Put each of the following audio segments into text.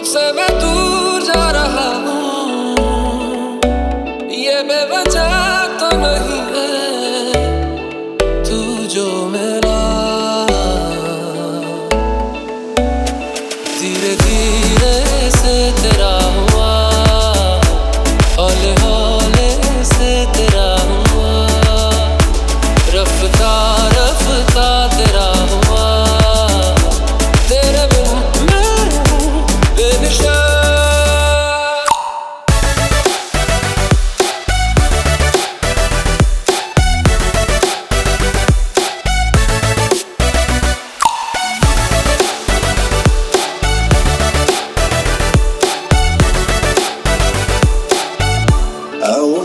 तुझसे मैं दूर जा रहा हूँ। ये बेवजह तो नहीं है तू जो मेरा। धीरे धीरे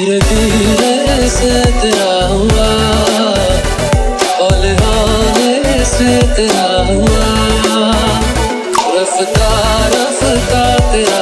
धीरे धीरे से तेरा हुआ। और होने से तेरा हुआ। रफ्ता रफ्ता तेरा